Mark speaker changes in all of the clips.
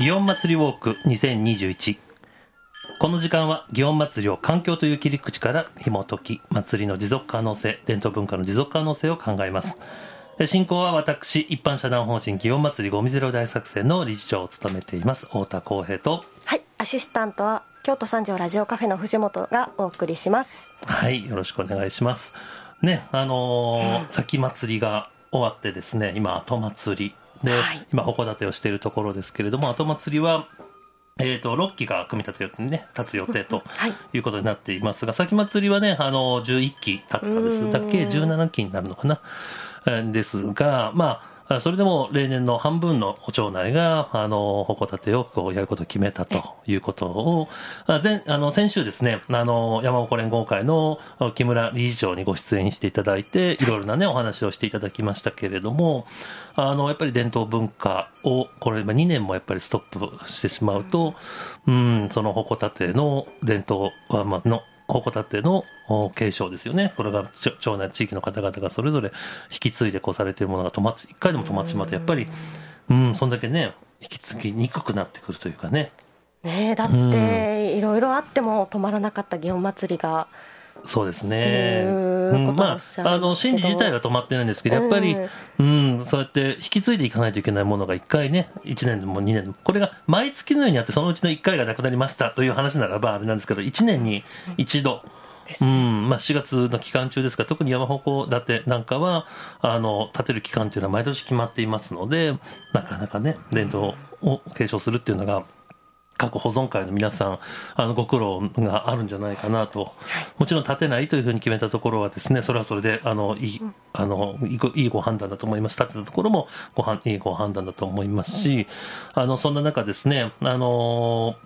Speaker 1: 祇園祭りウォーク2021この時間は祇園祭りを環境という切り口から紐解き祭りの持続可能性伝統文化の持続可能性を考えます。進行は私一般社団法人祇園祭りゴミゼロ大作戦の理事長を務めています太田光平と。
Speaker 2: はいアシスタントは京都三条ラジオカフェの藤本がお送りします。
Speaker 1: はいよろしくお願いします。ねあのー、先祭りが終わってですね今後祭りで、はい、今、函館をしているところですけれども、後祭りは、えっ、ー、と、6期が組み立て予定ね、立つ予定とい。うことになっていますが、先祭りはね、あの、11期立ったです。だけ？17期になるのかな？ですが、まあ、それでも例年の半分の町内が、あの、矛立てをこうやることを決めたということを、前、あの、先週ですね、あの、山鉾連合会の木村理事長にご出演していただいて、いろいろなね、お話をしていただきましたけれども、あの、やっぱり伝統文化を、これ、2年もやっぱりストップしてしまうと、うん、その矛立ての伝統の鉾立ての継承ですよね。これが町内地域の方々がそれぞれ引き継いでこうされているものが止まっ、一回でも止まってしまうと、やっぱり、うん、そんだけね、引き継ぎにくくなってくるというかね。
Speaker 2: ねだって、いろいろあっても止まらなかった祇園祭りが、
Speaker 1: そうですね。うん、まあ、あの、心理自体は止まってないんですけど、やっぱり、うん、そうやって引き継いでいかないといけないものが1回ね、1年でも2年でも、これが毎月のようにあって、そのうちの1回がなくなりましたという話ならばあれなんですけど、1年に一度、うん、まあ4月の期間中ですが、特に山鉾立てなんかは、あの、立てる期間というのは毎年決まっていますので、なかなかね、伝統を継承するっていうのが、各保存会の皆さん、あの、ご苦労があるんじゃないかなと。もちろん立てないというふうに決めたところはですね、それはそれで、あの、いい、あの、いいご判断だと思います。立てたところもごはん、いいご判断だと思いますし、あの、そんな中ですね、あの、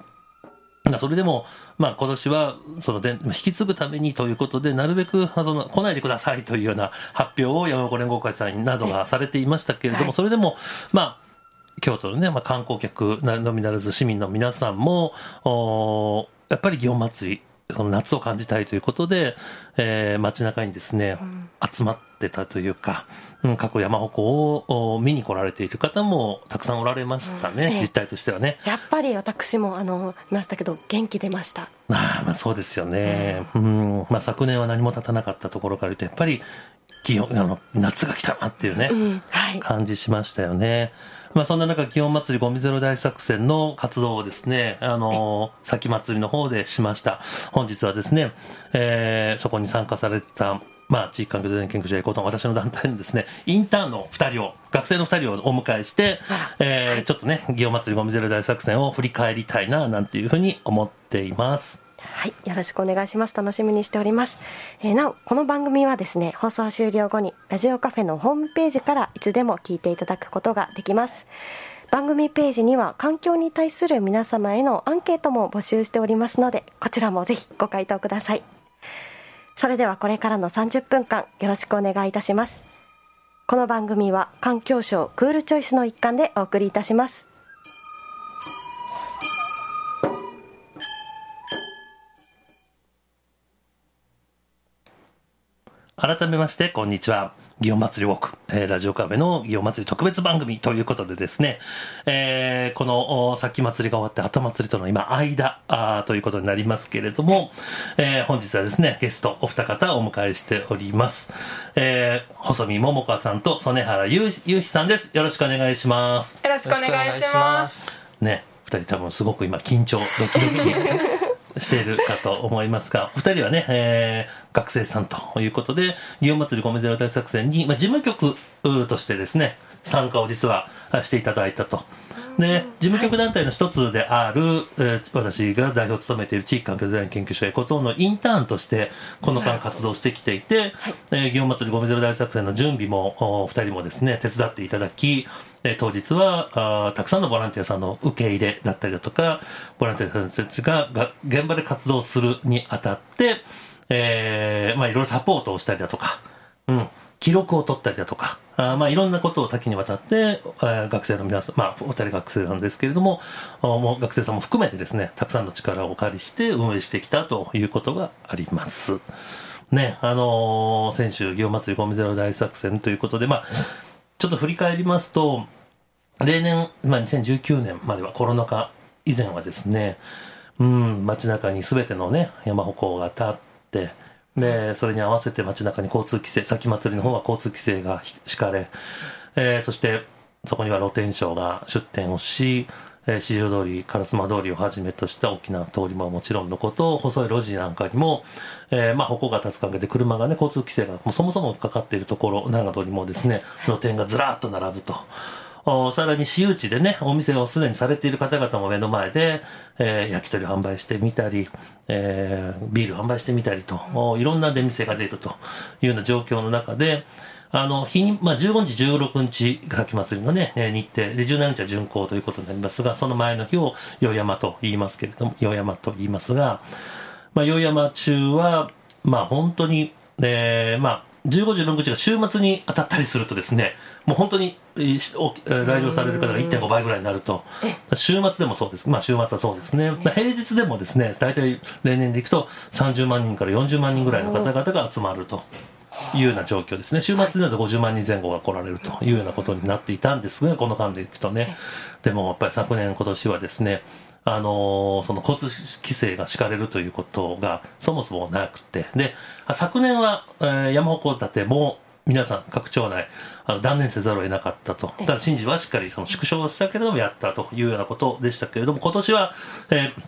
Speaker 1: それでも、まあ、今年は、そので、引き継ぐためにということで、なるべく、その、来ないでくださいというような発表を山岡連合会さんなどがされていましたけれども、それでも、まあ、京都のね、まあ、観光客のみならず市民の皆さんも、おやっぱり祇園祭り、その夏を感じたいということで、えー、街中にですね、うん、集まってたというか、うん、過去山鉾を見に来られている方もたくさんおられましたね、うん、実態としてはね。
Speaker 2: やっぱり私もあの見ましたけど、元気出ました。
Speaker 1: あまあそうですよね。うん、まあ昨年は何も立たなかったところから言うと、やっぱり気温あの夏が来たなっていうね、うんはい、感じしましたよね。まあ、そんな中、祇園祭りゴミゼロ大作戦の活動をですね、あの、先祭りの方でしました。本日はですね、えー、そこに参加されてた、まあ、地域環境デザイン研究所やこと私の団体のですね、インターンの二人を、学生の二人をお迎えして、えー、ちょっとね、祇園祭りゴミゼロ大作戦を振り返りたいな、なんていうふうに思っています。
Speaker 2: はい、よろしくお願いします。楽しみにしております。えー、なお、この番組はですね、放送終了後にラジオカフェのホームページからいつでも聞いていただくことができます。番組ページには環境に対する皆様へのアンケートも募集しておりますので、こちらもぜひご回答ください。それではこれからの30分間よろしくお願いいたします。この番組は環境省クールチョイスの一環でお送りいたします。
Speaker 1: 改めまして、こんにちは。祇園祭りウォーク、えー、ラジオカフェの祇園祭り特別番組ということでですね、えー、この先祭りが終わって後祭りとの今間あということになりますけれども、えー、本日はですね、ゲストお二方お迎えしております。えー、細見桃香さんと曽根原ゆうひさんです。よろしくお願いします。
Speaker 3: よろしくお願いします。
Speaker 1: ね、二人多分すごく今緊張、ドキドキ。しているかと思いますが、お二人はね、えー、学生さんということで、祇園祭り米ゼロ大作戦に、まあ、事務局としてですね、参加を実はしていただいたと。で、事務局団体の一つである、えー、私が代表を務めている地域環境デザイン研究所やことのインターンとして、この間活動してきていて、はい、えー、祇園祭り米ゼロ大作戦の準備も、お二人もですね、手伝っていただき、え当日はあたくさんのボランティアさんの受け入れだったりだとか、ボランティアさんたちがが現場で活動するにあたって、えー、まあいろいろサポートをしたりだとか、うん、記録を取ったりだとか、あまあいろんなことを多岐にわたって、えー、学生の皆さん、まあお二人学生なんですけれども、もう学生さんも含めてですね、たくさんの力をお借りして運営してきたということがあります。ね、あのー、先週、祇園祭りゴミゼロ大作戦ということで、まあ、ちょっと振り返りますと、例年、まあ、2019年まではコロナ禍以前はですね、うん、街中に全てのね、山歩行が立って、で、それに合わせて街中に交通規制、先祭りの方は交通規制が敷かれ、えー、そしてそこには露天商が出店をし、えー、四条通り、烏丸通りをはじめとした大きな通りももちろんのこと、細い路地なんかにも、えー、まあ、歩行が立つ関係で車がね、交通規制がもうそもそもかかっているところなどにもですね、露店がずらっと並ぶと。さらに私有地でね、お店をすでにされている方々も目の前で、えー、焼き鳥販売してみたり、えー、ビール販売してみたりと、いろんな出店が出るというような状況の中で、あの、日に、まあ、15日、16日が先祭りのね、日程、で、17日は巡行ということになりますが、その前の日を、洋山と言いますけれども、洋山と言いますが、まあ、洋山中は、まあ、本当に、えー、まあ、15、16日が週末に当たったりするとですね、もう本当に来場される方が1.5倍ぐらいになると、週末でもそうです、まあ、週末はそうですね、すね。平日でもですね大体例年でいくと30万人から40万人ぐらいの方々が集まると。いうような状況ですね。週末になると50万人前後が来られるというようなことになっていたんですが、この間でいくとね。でもやっぱり昨年、今年はですね、あのー、その交通規制が敷かれるということがそもそもなくて、で、昨年は、えー、山鉾立ても皆さん各町内あの断念せざるを得なかったとただ新次はしっかりその縮小したけれどもやったというようなことでしたけれども今年は、えー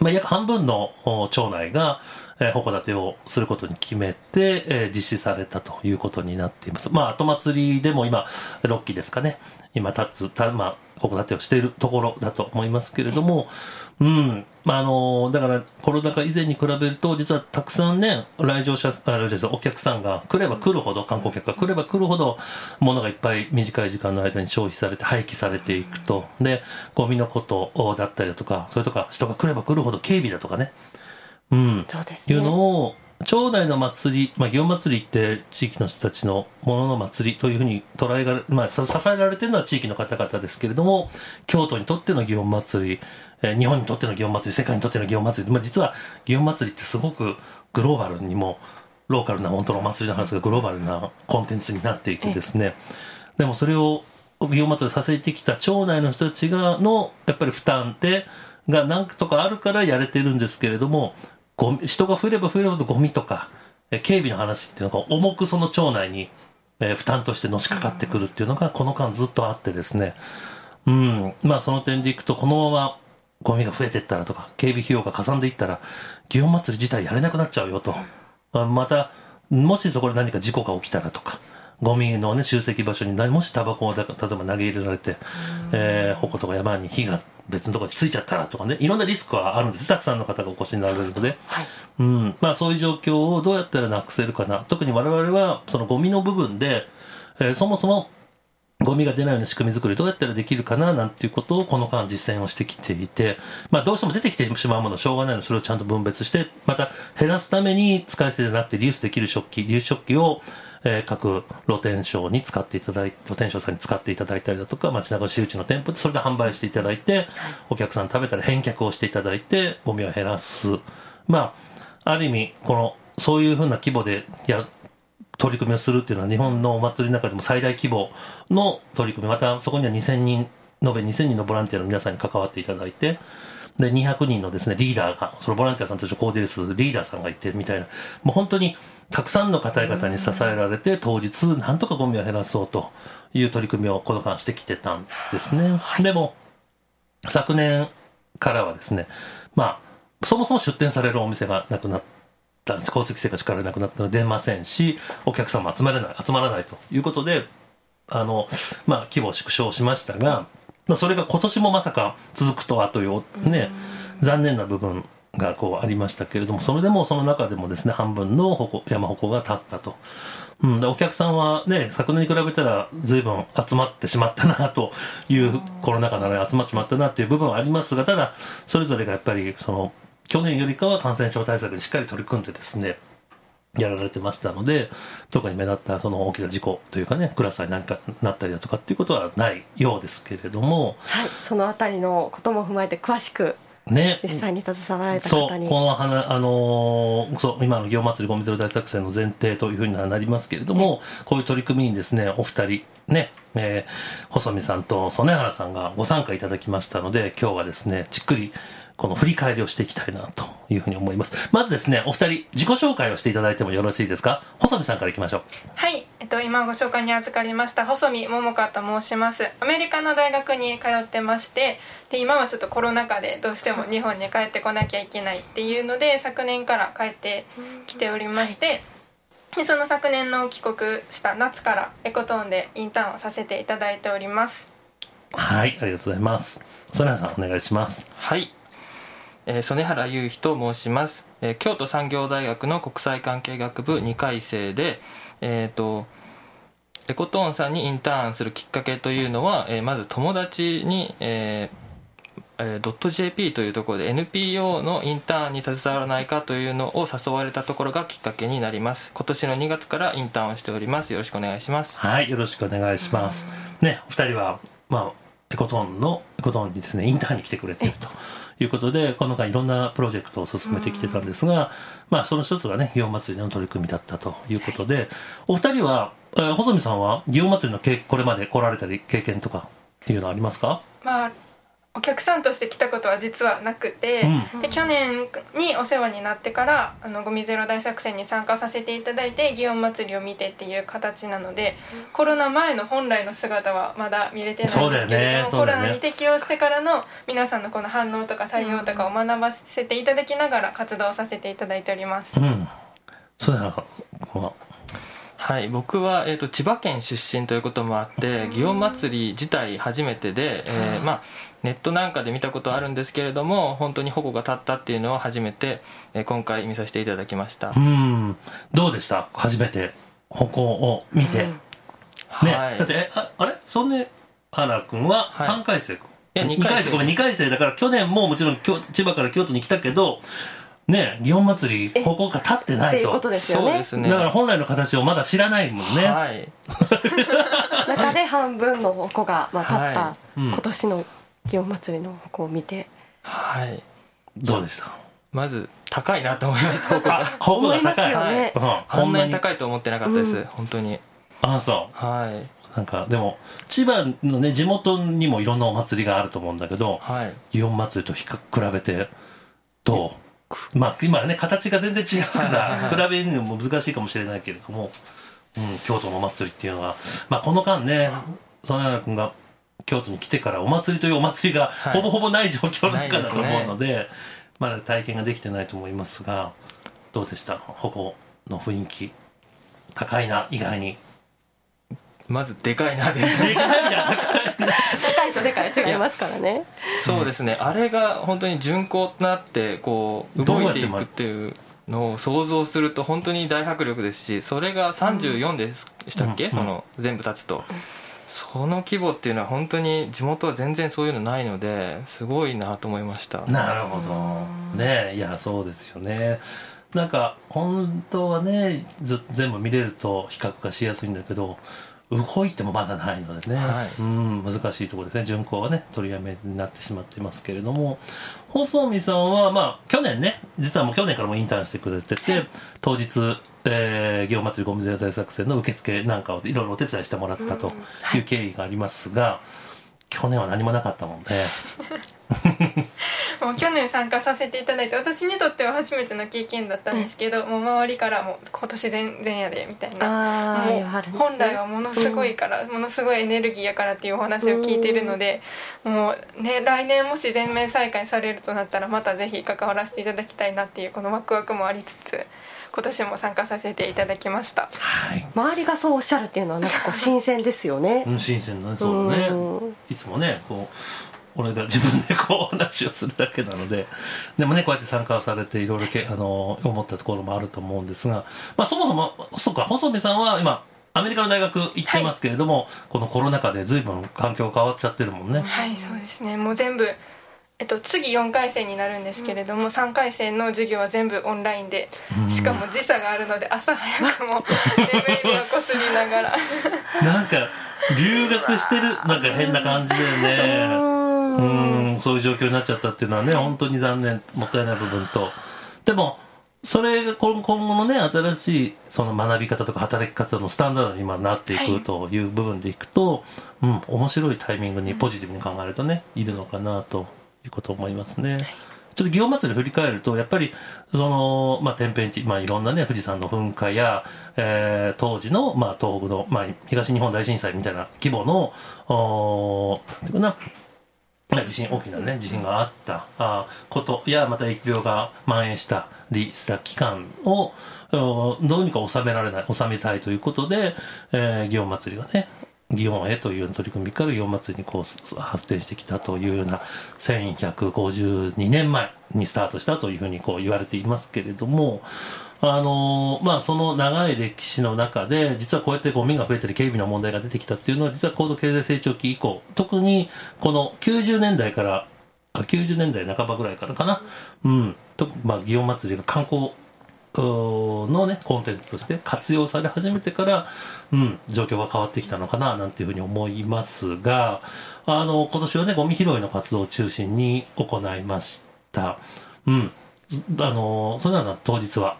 Speaker 1: まあ、約半分の町内が、えー、鉾立てをすることに決めて、えー、実施されたということになっています。まあ、後祭りでも今、6期ですかね、今立つ、たまあ、鉾立てをしているところだと思いますけれども、うん。まあ、あの、だからコロナ禍以前に比べると、実はたくさんね、来場者、あお客さんが来れば来るほど、観光客が来れば来るほど、物がいっぱい短い時間の間に消費されて、廃棄されていくと。で、ゴミのことだったりだとか、それとか、人が来れば来るほど警備だとかね。うん。そうですね。いうのを、町内の祭り、まあ、祇園祭りって地域の人たちのものの祭りというふうに捉えが、まあ、支えられているのは地域の方々ですけれども、京都にとっての祇園祭り、えー、日本にとっての祇園祭り、世界にとっての祇園祭り、まあ、実は祇園祭りってすごくグローバルにも、ローカルな本当のお祭りの話がグローバルなコンテンツになっていてですね、でもそれを祇園祭りさせてきた町内の人たちがの、やっぱり負担って、が何とかあるからやれてるんですけれども、ゴミ人が増えれば増えるほどゴミとか、え警備の話っていうのが重くその町内に、えー、負担としてのしかかってくるっていうのがこの間ずっとあってですね、うん、まあその点でいくとこのままゴミが増えていったらとか、警備費用がかさんでいったら、祇園祭り自体やれなくなっちゃうよと。また、もしそこで何か事故が起きたらとか、ゴミのね、集積場所にもしタバコを例えば投げ入れられて、えー、矛とか山に火が別のところについちゃったらとかね、いろんなリスクはあるんです。たくさんの方がお越しになられるので。はい、うん。まあそういう状況をどうやったらなくせるかな。特に我々は、そのゴミの部分で、えー、そもそもゴミが出ないような仕組み作りどうやったらできるかななんていうことをこの間実践をしてきていて、まあどうしても出てきてしまうものはしょうがないのでそれをちゃんと分別して、また減らすために使い捨てじゃなくてリユースできる食器、リユース食器をえー、各露天商に使っていただいて、露天商さんに使っていただいたりだとか、街中市内の店舗でそれで販売していただいて、お客さん食べたら返却をしていただいて、ゴミを減らす。まあ、ある意味、この、そういうふうな規模でや、取り組みをするっていうのは日本のお祭りの中でも最大規模の取り組み、またそこには2000人、延べ2000人のボランティアの皆さんに関わっていただいて、で、200人のですね、リーダーが、そのボランティアさんとしてコーディレスリーダーさんがいてみたいな、もう本当にたくさんの方々に支えられて、当日、なんとかゴミを減らそうという取り組みをこの間してきてたんですね。はい、でも、昨年からはですね、まあ、そもそも出店されるお店がなくなったんです。功績生活からなくなったので出ませんし、お客さんも集まれない、集まらないということで、あの、まあ、規模縮小しましたが、まあ、それが今年もまさか続くとはというね、残念な部分がこうありましたけれども、それでもその中でもですね、半分の山鉾が立ったと。うん、でお客さんはね、昨年に比べたら随分集まってしまったなというコロナ禍なので集まってしまったなっていう部分はありますが、ただ、それぞれがやっぱりその、去年よりかは感染症対策にしっかり取り組んでですね、やられてましたので、特に目立ったその大きな事故というかね、クラスターに何かなったりだとかっていうことはないようですけれども、
Speaker 2: はい、そのあたりのことも踏まえて詳しく
Speaker 1: ね、
Speaker 2: 実際に携わられた
Speaker 1: そう
Speaker 2: 方に
Speaker 1: この花、あのーそう今の祇園祭りゴミゼロ大作戦の前提というふうにはなりますけれども、こういう取り組みにですねお二人ね、えー細見さんと曽根原さんがご参加いただきましたので今日はですねじっくりこの振り返りをしていきたいなというふうに思います。まずですねお二人自己紹介をしていただいてもよろしいですか？細見さんからいきましょう。
Speaker 3: はい、えっと、今ご紹介に預かりました細見桃香と申します。アメリカの大学に通ってましてで今はちょっとコロナ禍でどうしても日本に帰ってこなきゃいけないっていうので昨年から帰ってきておりまして、でその昨年の帰国した夏からエコトーンでインターンをさせていただいております。
Speaker 1: はいありがとうございます。曽根原さんお願いします。
Speaker 4: はい、えー、曽根原雄飛と申します、えー京都産業大学の国際関係学部2回生でえっ、とエコトーンさんにインターンするきっかけというのは、えーまず友達に、えーえー、ドット .jp というところで NPO のインターンに携わらないかというのを誘われたところがきっかけになります。今年の2月からインターンをしております。よろしくお願いします。
Speaker 1: はい、よろしくお願いします。ね、お二人は、まあ、エコトーンの、エコトーンにですね、インターンに来てくれていると。いうことで、この間いろんなプロジェクトを進めてきてたんですが、まあ、その一つがね、祇園祭りの取り組みだったということで、お二人は、えー細見さんは祇園祭りのけこれまで来られたり経験とかいうのありますか？
Speaker 3: まあお客さんとして来たことは実はなくて、
Speaker 1: う
Speaker 3: で去年にお世話になってからあのゴミゼロ大作戦に参加させていただいて祇園祭りを見てっていう形なのでコロナ前の本来の姿はまだ見れてないんですけれども、
Speaker 1: ね。ね。
Speaker 3: コロナに適応してからの皆さんのこの反応とか採用とかを学ばせていただきながら活動させていただいております。
Speaker 1: うん。そうだな、ま
Speaker 4: はい僕は、えー、と千葉県出身ということもあって祇園祭り自体初めてで、えーまあ、ネットなんかで見たことあるんですけれども本当に矛が立ったっていうのは初めて、えー今回見させていただきました、
Speaker 1: うん。どうでした？初めて、歩行を見て。ね、
Speaker 4: はい。
Speaker 1: だって、え、ああれ？曽根原君は
Speaker 4: はい。
Speaker 1: 3回生、
Speaker 4: いや
Speaker 1: 二
Speaker 4: 二回生
Speaker 1: ごめん、2回生だから、去年ももちろん京千葉から京都に来たけど、ね、祇園祭り、歩行が立ってないと。
Speaker 2: っていうことですよね。
Speaker 4: そうですね。
Speaker 1: だから本来の形をまだ知らないもんね。
Speaker 4: はい。
Speaker 2: 中で半分の矛が、まあ、立った、
Speaker 4: は
Speaker 1: うん。
Speaker 2: 今年の祇園祭りの矛を見て。
Speaker 4: はい。
Speaker 1: どうでした？
Speaker 4: まず高いなと思いました僕
Speaker 1: あ
Speaker 4: が、
Speaker 1: 歩行が高い。
Speaker 2: ね。
Speaker 1: うん、
Speaker 4: こ
Speaker 1: こんなに。
Speaker 4: 高いと思ってなかったです、
Speaker 2: うん
Speaker 4: 本当に。
Speaker 1: あ、そう。
Speaker 4: はい。
Speaker 1: なんか、でも、千葉のね、地元にもいろんなお祭りがあると思うんだけど、
Speaker 4: はい。
Speaker 1: 祇園祭りと比較比べてどう？まあ今ね形が全然違うか
Speaker 4: はいはいはい。
Speaker 1: ら比べるのも難しいかもしれないけれども、うん、京都のお祭りっていうのは。まあこの間ね曽根原君が京都に来てからお祭りというお祭りが
Speaker 4: はい。
Speaker 1: ほぼほぼない状況の中だと思
Speaker 4: ないう
Speaker 1: のでまだ体験ができてないと思いますがどうでした？矛の雰囲気。高いな意外に。
Speaker 4: まずでかいなですね。
Speaker 1: でかいな高
Speaker 2: でかい違いますからね。
Speaker 4: そうですね。あれが本当に巡行となってこう動いていくっていうのを想像すると本当に大迫力ですしそれが34でしたっけ、
Speaker 1: うん。
Speaker 4: その全部立つと、その規模っていうのは本当に地元は全然そういうのないのですごいなと思いました。
Speaker 1: なるほど。ね。いやそうですよね。なんか本当はねず全部見れると比較がしやすいんだけど動いてもまだないのでね、
Speaker 4: はい。
Speaker 1: うん難しいところですね。巡行はね取りやめになってしまっていますけれども。細見さんはまあ去年ね実はもう去年からもインターンしてくれてて当日、えー、祇園祭りゴミゼロ大作戦の受付なんかをいろいろお手伝いしてもらったという経緯がありますが、去年は何もなかったもんね。
Speaker 3: もう去年参加させていただいて私にとっては初めての経験だったんですけど、もう周りからも「今年全然やで」みたいな。もう本来はものすごいから、ものすごいエネルギーやからっていうお話を聞いているので、もうね来年もし全面再開されるとなったらまたぜひ関わらせていただきたいなっていうこのワクワクもありつつ今年も参加させていただきました。
Speaker 1: はい。
Speaker 2: 周りがそうおっしゃるっていうのはなんかこう 新鮮ですよね。
Speaker 1: うん、新鮮だねそうだね。
Speaker 2: うん。
Speaker 1: いつもねこう俺が自分でこう話をするだけなのででもねこうやって参加をされていろいろけあの思ったところもあると思うんですが、まあ、そもそもそうか細見さんは今アメリカの大学行ってますけれども、このコロナ禍で随分環境変わっちゃってるもんね、
Speaker 3: はいそうですね。もう全部えっと、次4回生になるんですけれども、3回生の授業は全部オンラインで、しかも時差があるので朝早くも 眠い目をこすりながら。
Speaker 1: なんか留学してるなんか変な感じだよね うん。そういう状況になっちゃったっていうのはね本当に残念もったいない部分と。でもそれが今後のね新しいその学び方とか働き方のスタンダードに今なっていくという部分でいくと、はい、うん面白いタイミングにポジティブに考えるとねいるのかなということを思いますね。はい。ちょっと祇園祭り振り返ると、やっぱり、その、まあ、天変地、まあ、いろんなね、富士山の噴火や、えー、当時の、まあ、東北の、まあ、東日本大震災みたいな規模の、おていうかな、地震、大きなね、地震があったあことや、また疫病が蔓延したりした期間を、どうにか収められない、収めたいということで、えー、祇園祭りがね、祇園へという取り組みから祇園祭にこう発展してきたというような1152年前にスタートしたというふうにこう言われていますけれども、あのまあ、その長い歴史の中で、実はこうやってゴミが増えたり、警備の問題が出てきたっていうのは、実は高度経済成長期以降、特にこの90年代から、あ90年代半ばぐらいからかな、うん、とまあ、祇園祭が観光のね、コンテンツとして活用され始めてから、うん、状況が変わってきたのかな、なんていうふうに思いますが、あの、今年はね、ゴミ拾いの活動を中心に行いました。うん。あの、それなら当日は、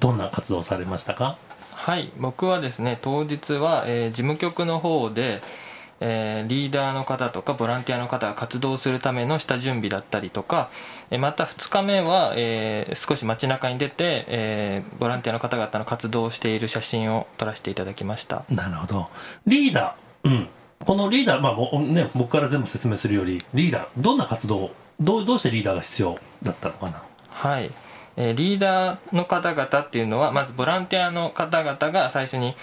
Speaker 1: どんな活動をされましたか？
Speaker 4: はい僕はですね当日は、えー、事務局の方で、えー、リーダーの方とかボランティアの方が活動するための下準備だったりとか、えー、また2日目は、えー、少し街中に出て、えー、ボランティアの方々の活動をしている写真を撮らせていただきました。
Speaker 1: なるほど。リーダーうん。このリーダー、まあね、僕から全部説明するよりリーダーどんな活動どうどうしてリーダーが必要だったのかな？
Speaker 4: はいえリーダーの方々っていうのはまずボランティアの方々が最初に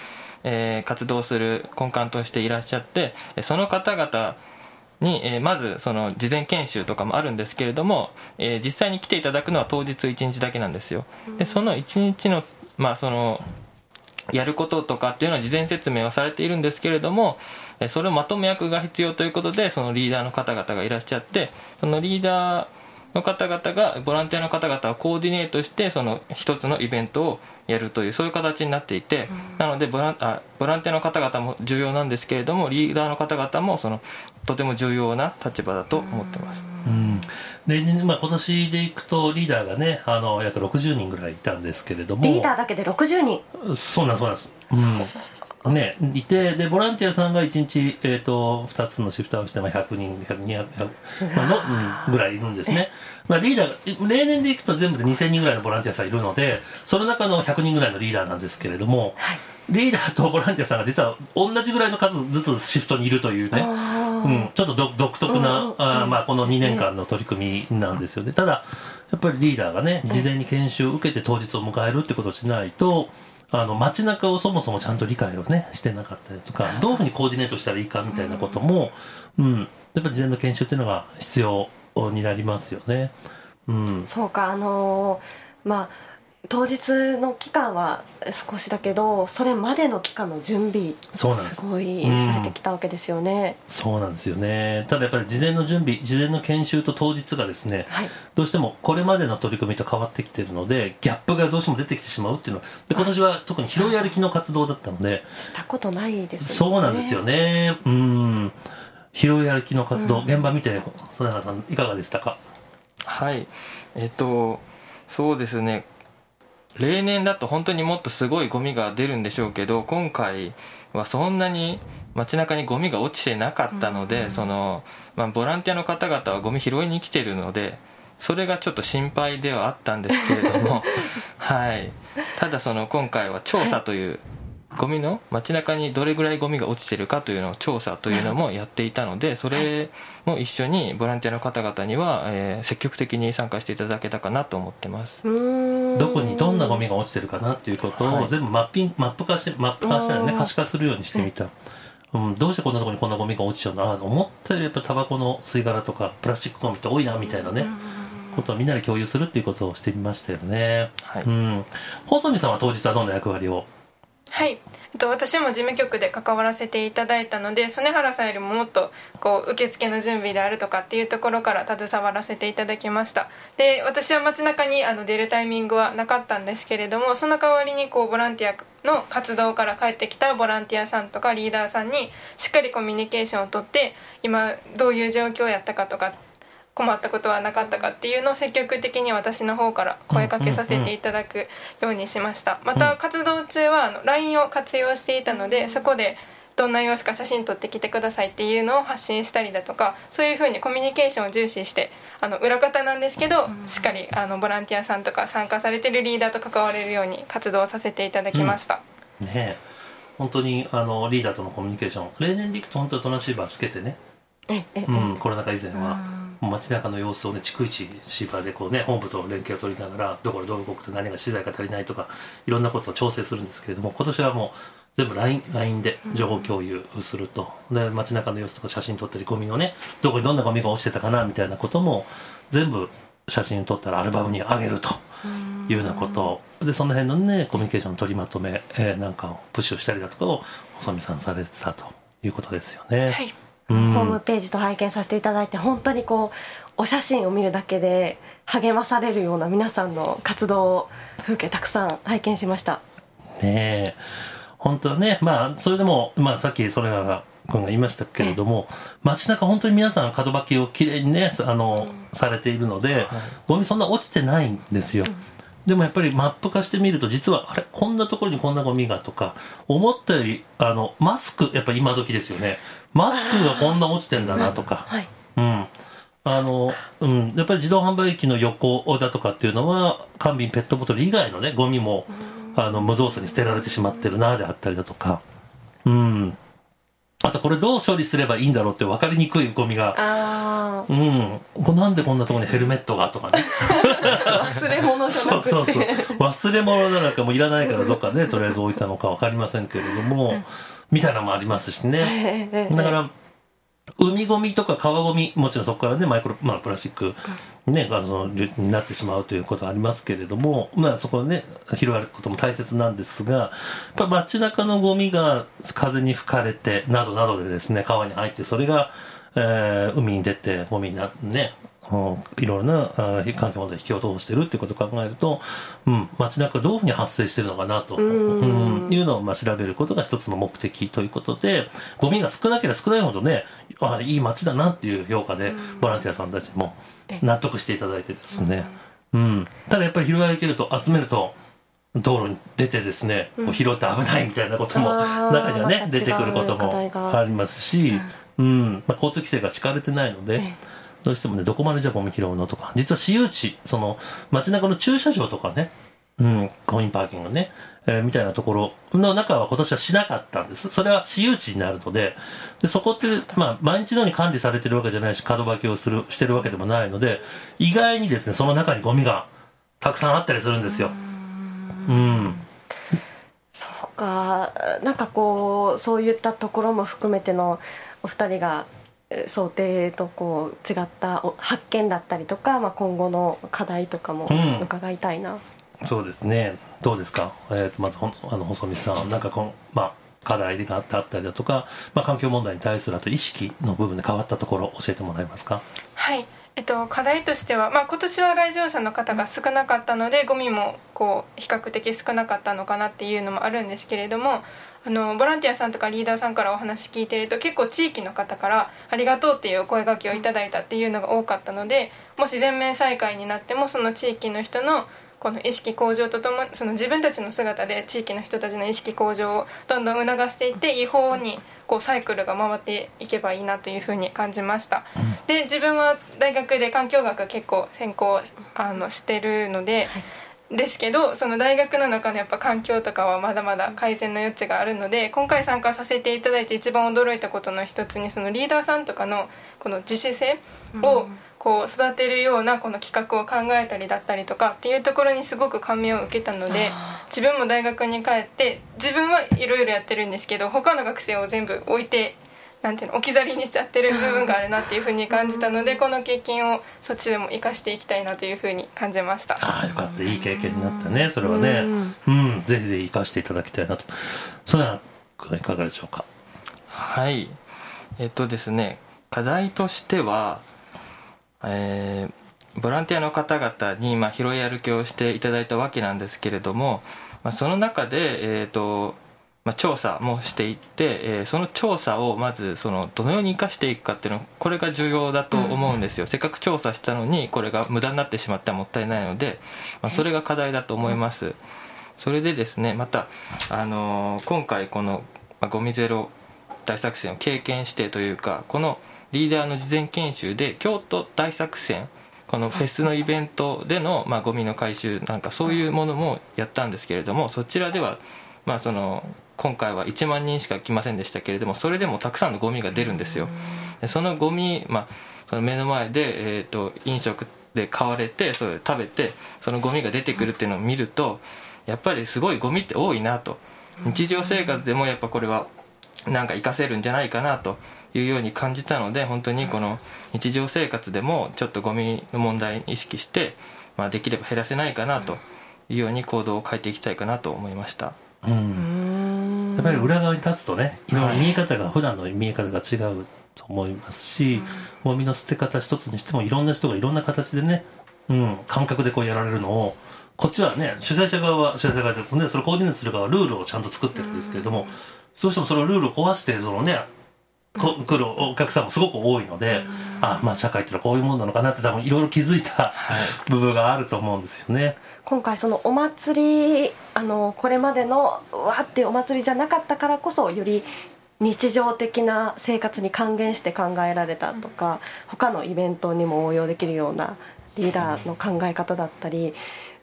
Speaker 4: えー、活動する根幹としていらっしゃってその方々に、えー、まずその事前研修とかもあるんですけれども、えー、実際に来ていただくのは当日1日だけなんですよ。でその1日のまあそのやることとかっていうのは事前説明はされているんですけれどもそれをまとめ役が必要ということでそのリーダーの方々がいらっしゃってそのリーダーの方々がボランティアの方々をコーディネートしてその一つのイベントをやるというそういう形になっていて、うん、なのでボランあボランティアの方々も重要なんですけれどもリーダーの方々もそのとても重要な立場だと思ってます。
Speaker 1: うん、で、まあ、今年でいくとリーダーがねあの約60人ぐらいいたんですけれども。
Speaker 2: リーダーだけで60人。
Speaker 1: そうなんそうなんです、うん ね、いて、で、ボランティアさんが1日、えっ、ー、と、2つのシフトをして、まあ、100人、100、200、100、の、うん、ぐらいいるんですね。まあ、リーダー、例年でいくと全部で2000人ぐらいのボランティアさんいるので、その中の100人ぐらいのリーダーなんですけれども、はい、リーダーとボランティアさんが実は同じぐらいの数ずつシフトにいるというね、うん、ちょっと独特な、あまあ、この2年間の取り組みなんですよね。ただ、やっぱりリーダーがね、事前に研修を受けて当日を迎えるってことをしないと、あの街中をそもそもちゃんと理解をねしてなかったりとかどういうふうにコーディネートしたらいいかみたいなことも、うん、やっぱ事前の研修っていうのが必要になりますよね。うん、
Speaker 2: そうかあのー、まあ当日の期間は少しだけどそれまでの期間の準備す。ごいされてきたわけですよね、
Speaker 1: うん、そうなんですよね。ただやっぱり事前の準備事前の研修と当日がですね、はい、どうしてもこれまでの取り組みと変わってきてるのでギャップがどうしても出てきてしまうっていうのはで今年は特に拾い歩きの活動だったので
Speaker 2: したことないです
Speaker 1: ね。そうなんですよね。うん。拾い歩きの活動、うん、現場見て曽原さんいかがでしたか？
Speaker 4: はい。えっとそうですね例年だと本当にもっとすごいゴミが出るんでしょうけど今回はそんなに街中にゴミが落ちてなかったので、そのまあ、ボランティアの方々はゴミ拾いに来てるのでそれがちょっと心配ではあったんですけれども、はい、ただその今回は調査というゴミの街中にどれぐらいゴミが落ちてるかというのを調査というのもやっていたのでそれも一緒にボランティアの方々には、えー、積極的に参加していただけたかなと思ってます
Speaker 1: どこにどんなゴミが落ちてるかなっていうことを全部マッピンマップ化してマップ化したりね。可視化するようにしてみた、うん、どうしてこんなところにこんなゴミが落ちちゃうんだ思ったよりやっぱタバコの吸い殻とかプラスチックゴミって多いなみたいなね。ことをみんなで共有するっていうことをしてみましたよね、はい、うん。細見さんは当日はどんな役割を？
Speaker 3: はい。えっと、私も事務局で関わらせていただいたので曽根原さんよりももっとこう受付の準備であるとかっていうところから携わらせていただきました。で私は街中にあの出るタイミングはなかったんですけれどもその代わりにこうボランティアの活動から帰ってきたボランティアさんとかリーダーさんにしっかりコミュニケーションをとって今どういう状況やったかとか困ったことはなかったかっていうのを積極的に私の方から声かけさせていただくようにしました。また活動中はあの LINE を活用していたのでそこでどんな様子か写真撮ってきてくださいっていうのを発信したりだとかそういうふうにコミュニケーションを重視してあの裏方なんですけどしっかりあのボランティアさんとか参加されてるリーダーと関われるように活動させていただきました、
Speaker 1: うん、ね本当にあのリーダーとのコミュニケーション例年でいくと本当にトランシーバーつけてねうん、コロナ禍以前は。街中の様子をね逐一シーバーでこうね本部と連携を取りながらどこでどう動くと何が資材が足りないとかいろんなことを調整するんですけれども今年はもう全部 LINE, LINE で情報共有すると、で街中の様子とか写真撮ったりゴミのねどこにどんなゴミが落ちてたかなみたいなことも全部写真撮ったらアルバムにあげると。いうようなこと。でその辺のねコミュニケーションの取りまとめ、えー、なんかをプッシュしたりだとかを細見さんされてたということですよね。
Speaker 3: はい。
Speaker 2: ホームページと拝見させていただいて本当にこうお写真を見るだけで励まされるような皆さんの活動風景たくさん拝見しました。
Speaker 1: ねえ。本当はねまあそれでも、まあ、さっきそれが君が言いましたけれども街中本当に皆さん門脇をきれいにねあの、うん、されているので、はい、ゴミそんな落ちてないんですよ、うんでもやっぱりマップ化してみると実はあれこんなところにこんなゴミがとか思ったよりあのマスクやっぱ今時ですよね。マスクがこんな落ちてんだなとか、はい、うん。あの、うん、やっぱり自動販売機の横だとかっていうのは、缶瓶ペットボトル以外のね、ゴミも、あの、無造作に捨てられてしまってるな、であったりだとか、うん。あとこれどう処理すればいいんだろうって分かりにくいゴミが、うん。これなんでこんなところにヘルメットがとかね。
Speaker 2: 忘れ物じゃなくて
Speaker 1: そうそうそう。忘れ物なのかもいらないからどっかね、とりあえず置いたのか分かりませんけれども、みたいなのもありますしね。だから、海ゴミとか川ゴミもちろんそこからねマイクロ、まあ、プラスチック、ね、あのになってしまうということはありますけれども、まあ、そこはね拾われることも大切なんですがやっぱ街中のゴミが風に吹かれてなどなどでですね川に入ってそれが、えー、海に出てゴミになねいろいろな環境問題を引き落としてるっていうことを考えると、うん、街中どういうふうに発生してるのかなと、うん、いうのをまあ調べることが一つの目的ということで、ゴミが少なければ少ないほどね、あいい街だなっていう評価で、ボランティアさんたちも納得していただいてですね、うん、ただやっぱり拾い上げると、集めると、道路に出てですね、こう拾って危ないみたいなことも中にはね、出てくることもありますし、うん。まあ、交通規制が敷かれてないので、どうしてもね、どこまでじゃゴミ拾うのとか、実は私有地、その、街中の駐車場とかね、うん、コインパーキングね、えー、みたいなところの中は今年はしなかったんです。それは私有地になるので、でそこって、まあ、毎日のように管理されてるわけじゃないし、門脇をする、してるわけでもないので、意外にですね、その中にゴミがたくさんあったりするんですよ。うん。
Speaker 2: そうか、なんかこう、そういったところも含めての、お二人が想定とこう違った発見だったりとか、まあ、今後の課題とかも伺いたいな、
Speaker 1: うん、そうですね。どうですか、えー、まずほあの細見さん。なんかこの、まあ、課題があったりだとか、まあ、環境問題に対するあと意識の部分で変わったところ教えてもらえますか？
Speaker 3: はい。えっと、課題としては、まあ、今年は来場者の方が少なかったのでゴミもこう比較的少なかったのかなっていうのもあるんですけれどもあのボランティアさんとかリーダーさんからお話聞いてると結構地域の方から「ありがとう」っていうお声がけをいただいたっていうのが多かったのでもし全面再開になってもその地域の人のこの意識向上とともにその自分たちの姿で地域の人たちの意識向上をどんどん促していって違法にこうサイクルが回っていけばいいなというふうに感じました、で自分は大学で環境学結構専攻あのしてるので、はいですけどその大学の中のやっぱ環境とかはまだまだ改善の余地があるので今回参加させていただいて一番驚いたことの一つにそのリーダーさんとかのこの自主性をこう育てるようなこの企画を考えたりだったりとかっていうところにすごく感銘を受けたので自分も大学に帰って自分はいろいろやってるんですけど他の学生を全部置いてなんていうの置き去りにしちゃってる部分があるなっていうふうに感じたのでこの経験をそっちでも生かしていきたいなというふうに感じました
Speaker 1: ああよかった。いい経験になったねそれはね。うん。ぜひぜひ生かしていただきたいなと。それはいかがでしょうか？
Speaker 4: はい。えっとですね課題としてはえー、ボランティアの方々に、まあ、拾い歩きをしていただいたわけなんですけれども、まあ、その中で、えーとまあ、調査もしていって、えー、その調査をまずそのどのように生かしていくかっていうのこれが重要だと思うんですよ、うん、せっかく調査したのにこれが無駄になってしまったらもったいないので、まあ、それが課題だと思います、うん、それでですねまた、あのー、今回この、まあ、ゴミゼロ大作戦を経験してというかこのリーダーの事前研修で京都大作戦このフェスのイベントでの、まあ、ゴミの回収なんかそういうものもやったんですけれどもそちらではまあ、その今回は1万人しか来ませんでしたけれどもそれでもたくさんのゴミが出るんですよ。でそのゴミ、まあ、その目の前で、えーと、飲食で買われてそれ食べてそのゴミが出てくるっていうのを見るとやっぱりすごいゴミって多いなと。日常生活でもやっぱこれはなんか活かせるんじゃないかなというように感じたので本当にこの日常生活でもちょっとゴミの問題に意識して、まあ、できれば減らせないかなというように行動を変えていきたいかなと思いました。
Speaker 1: うん。やっぱり裏側に立つとねいろいろ見え方が普段の見え方が違うと思いますし、ゴミの捨て方一つにしてもいろんな人がいろんな形でね、うん、感覚でこうやられるのをこっちはね主催者側は主催者側で、ね、それをコーディネートする側はルールをちゃんと作ってるんですけれども、そうしてもそのルールを壊してそのねこ来るお客さんもすごく多いので、あまあ社会っていうのはこういうものなのかなって多分いろいろ気づいた、部分があると思うんですよね。
Speaker 2: 今回そのお祭りあのこれまでのわってお祭りじゃなかったからこそより日常的な生活に還元して考えられたとか、他のイベントにも応用できるようなリーダーの考え方だったり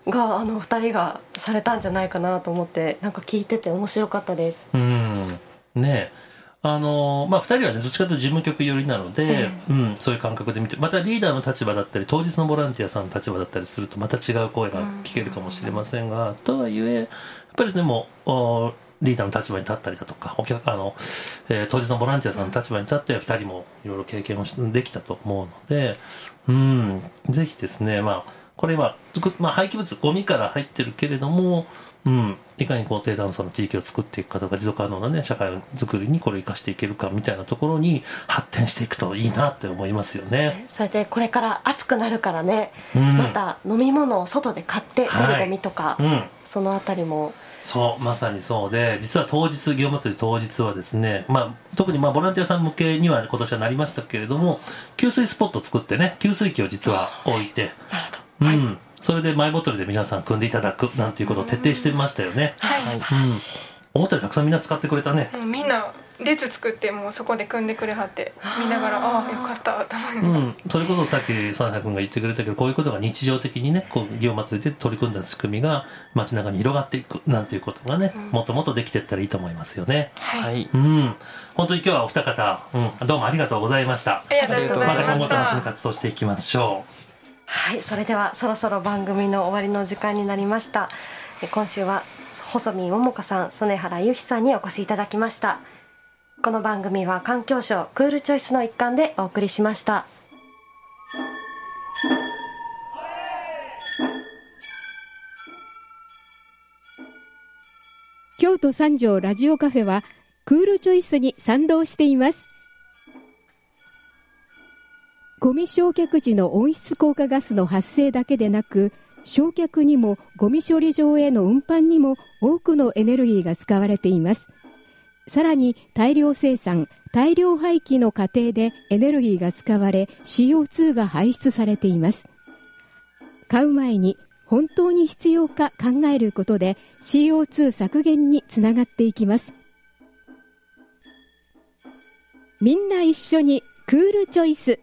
Speaker 2: があの2人がされたんじゃないかなと思ってなんか聞いてて面白かったです。
Speaker 1: うん。ねあのまあ、2人はねどっちかというと事務局寄りなので、うん、そういう感覚で見てまたリーダーの立場だったり当日のボランティアさんの立場だったりするとまた違う声が聞けるかもしれませんが、とはいえやっぱりでもリーダーの立場に立ったりだとかお客あの、えー、当日のボランティアさんの立場に立って2人もいろいろ経験をできたと思うので、うん、ぜひですね、まあ、これは、まあ、廃棄物ゴミから入ってるけれどもうん、いかにこう低炭素の地域を作っていくかとか持続可能な、ね、社会づくりにこれを生かしていけるかみたいなところに発展していくといいなって思いますよね。
Speaker 2: それでこれから暑くなるからね、うん、また飲み物を外で買って出るゴミとか、はい。うん、そのあたりも。
Speaker 1: そうまさにそうで実は当日祇園祭当日はですね、まあ、特にまあボランティアさん向けには今年はなりましたけれども給水スポットを作ってね給水器を実は置いて。なるほど、うん、はいそれでマイボトルで皆さん組んでいただくなんていうことを徹底してましたよね。
Speaker 2: はい、うん、
Speaker 1: 思ったよりたくさんみんな使ってくれたね。
Speaker 3: みんな列作ってもうそこで組んでくれはって見ながらああよかったと思い
Speaker 1: まうん、それこそさっき佐々君が言ってくれたけどこういうことが日常的にねこう祇園祭で取り組んだ仕組みが街中に広がっていくなんていうことがね、うん、もっともっとできていったらいいと思いますよね。
Speaker 3: はい、
Speaker 1: うん本当に今日はお二方、うん、どうもありがとうございました。
Speaker 3: ありがとうございました。また
Speaker 1: 今後楽しみ活動していきましょう。
Speaker 2: はいそれではそろそろ番組の終わりの時間になりました。今週は細見桃香さん曽根原由紀さんにお越しいただきました。この番組は環境省クールチョイスの一環でお送りしました。
Speaker 5: 京都三条ラジオカフェはクールチョイスに賛同しています。ゴミ焼却時の温室効果ガスの発生だけでなく焼却にもゴミ処理場への運搬にも多くのエネルギーが使われています。さらに大量生産大量廃棄の過程でエネルギーが使われ CO2 が排出されています。買う前に本当に必要か考えることで CO2 削減につながっていきます。みんな一緒にクールチョイス。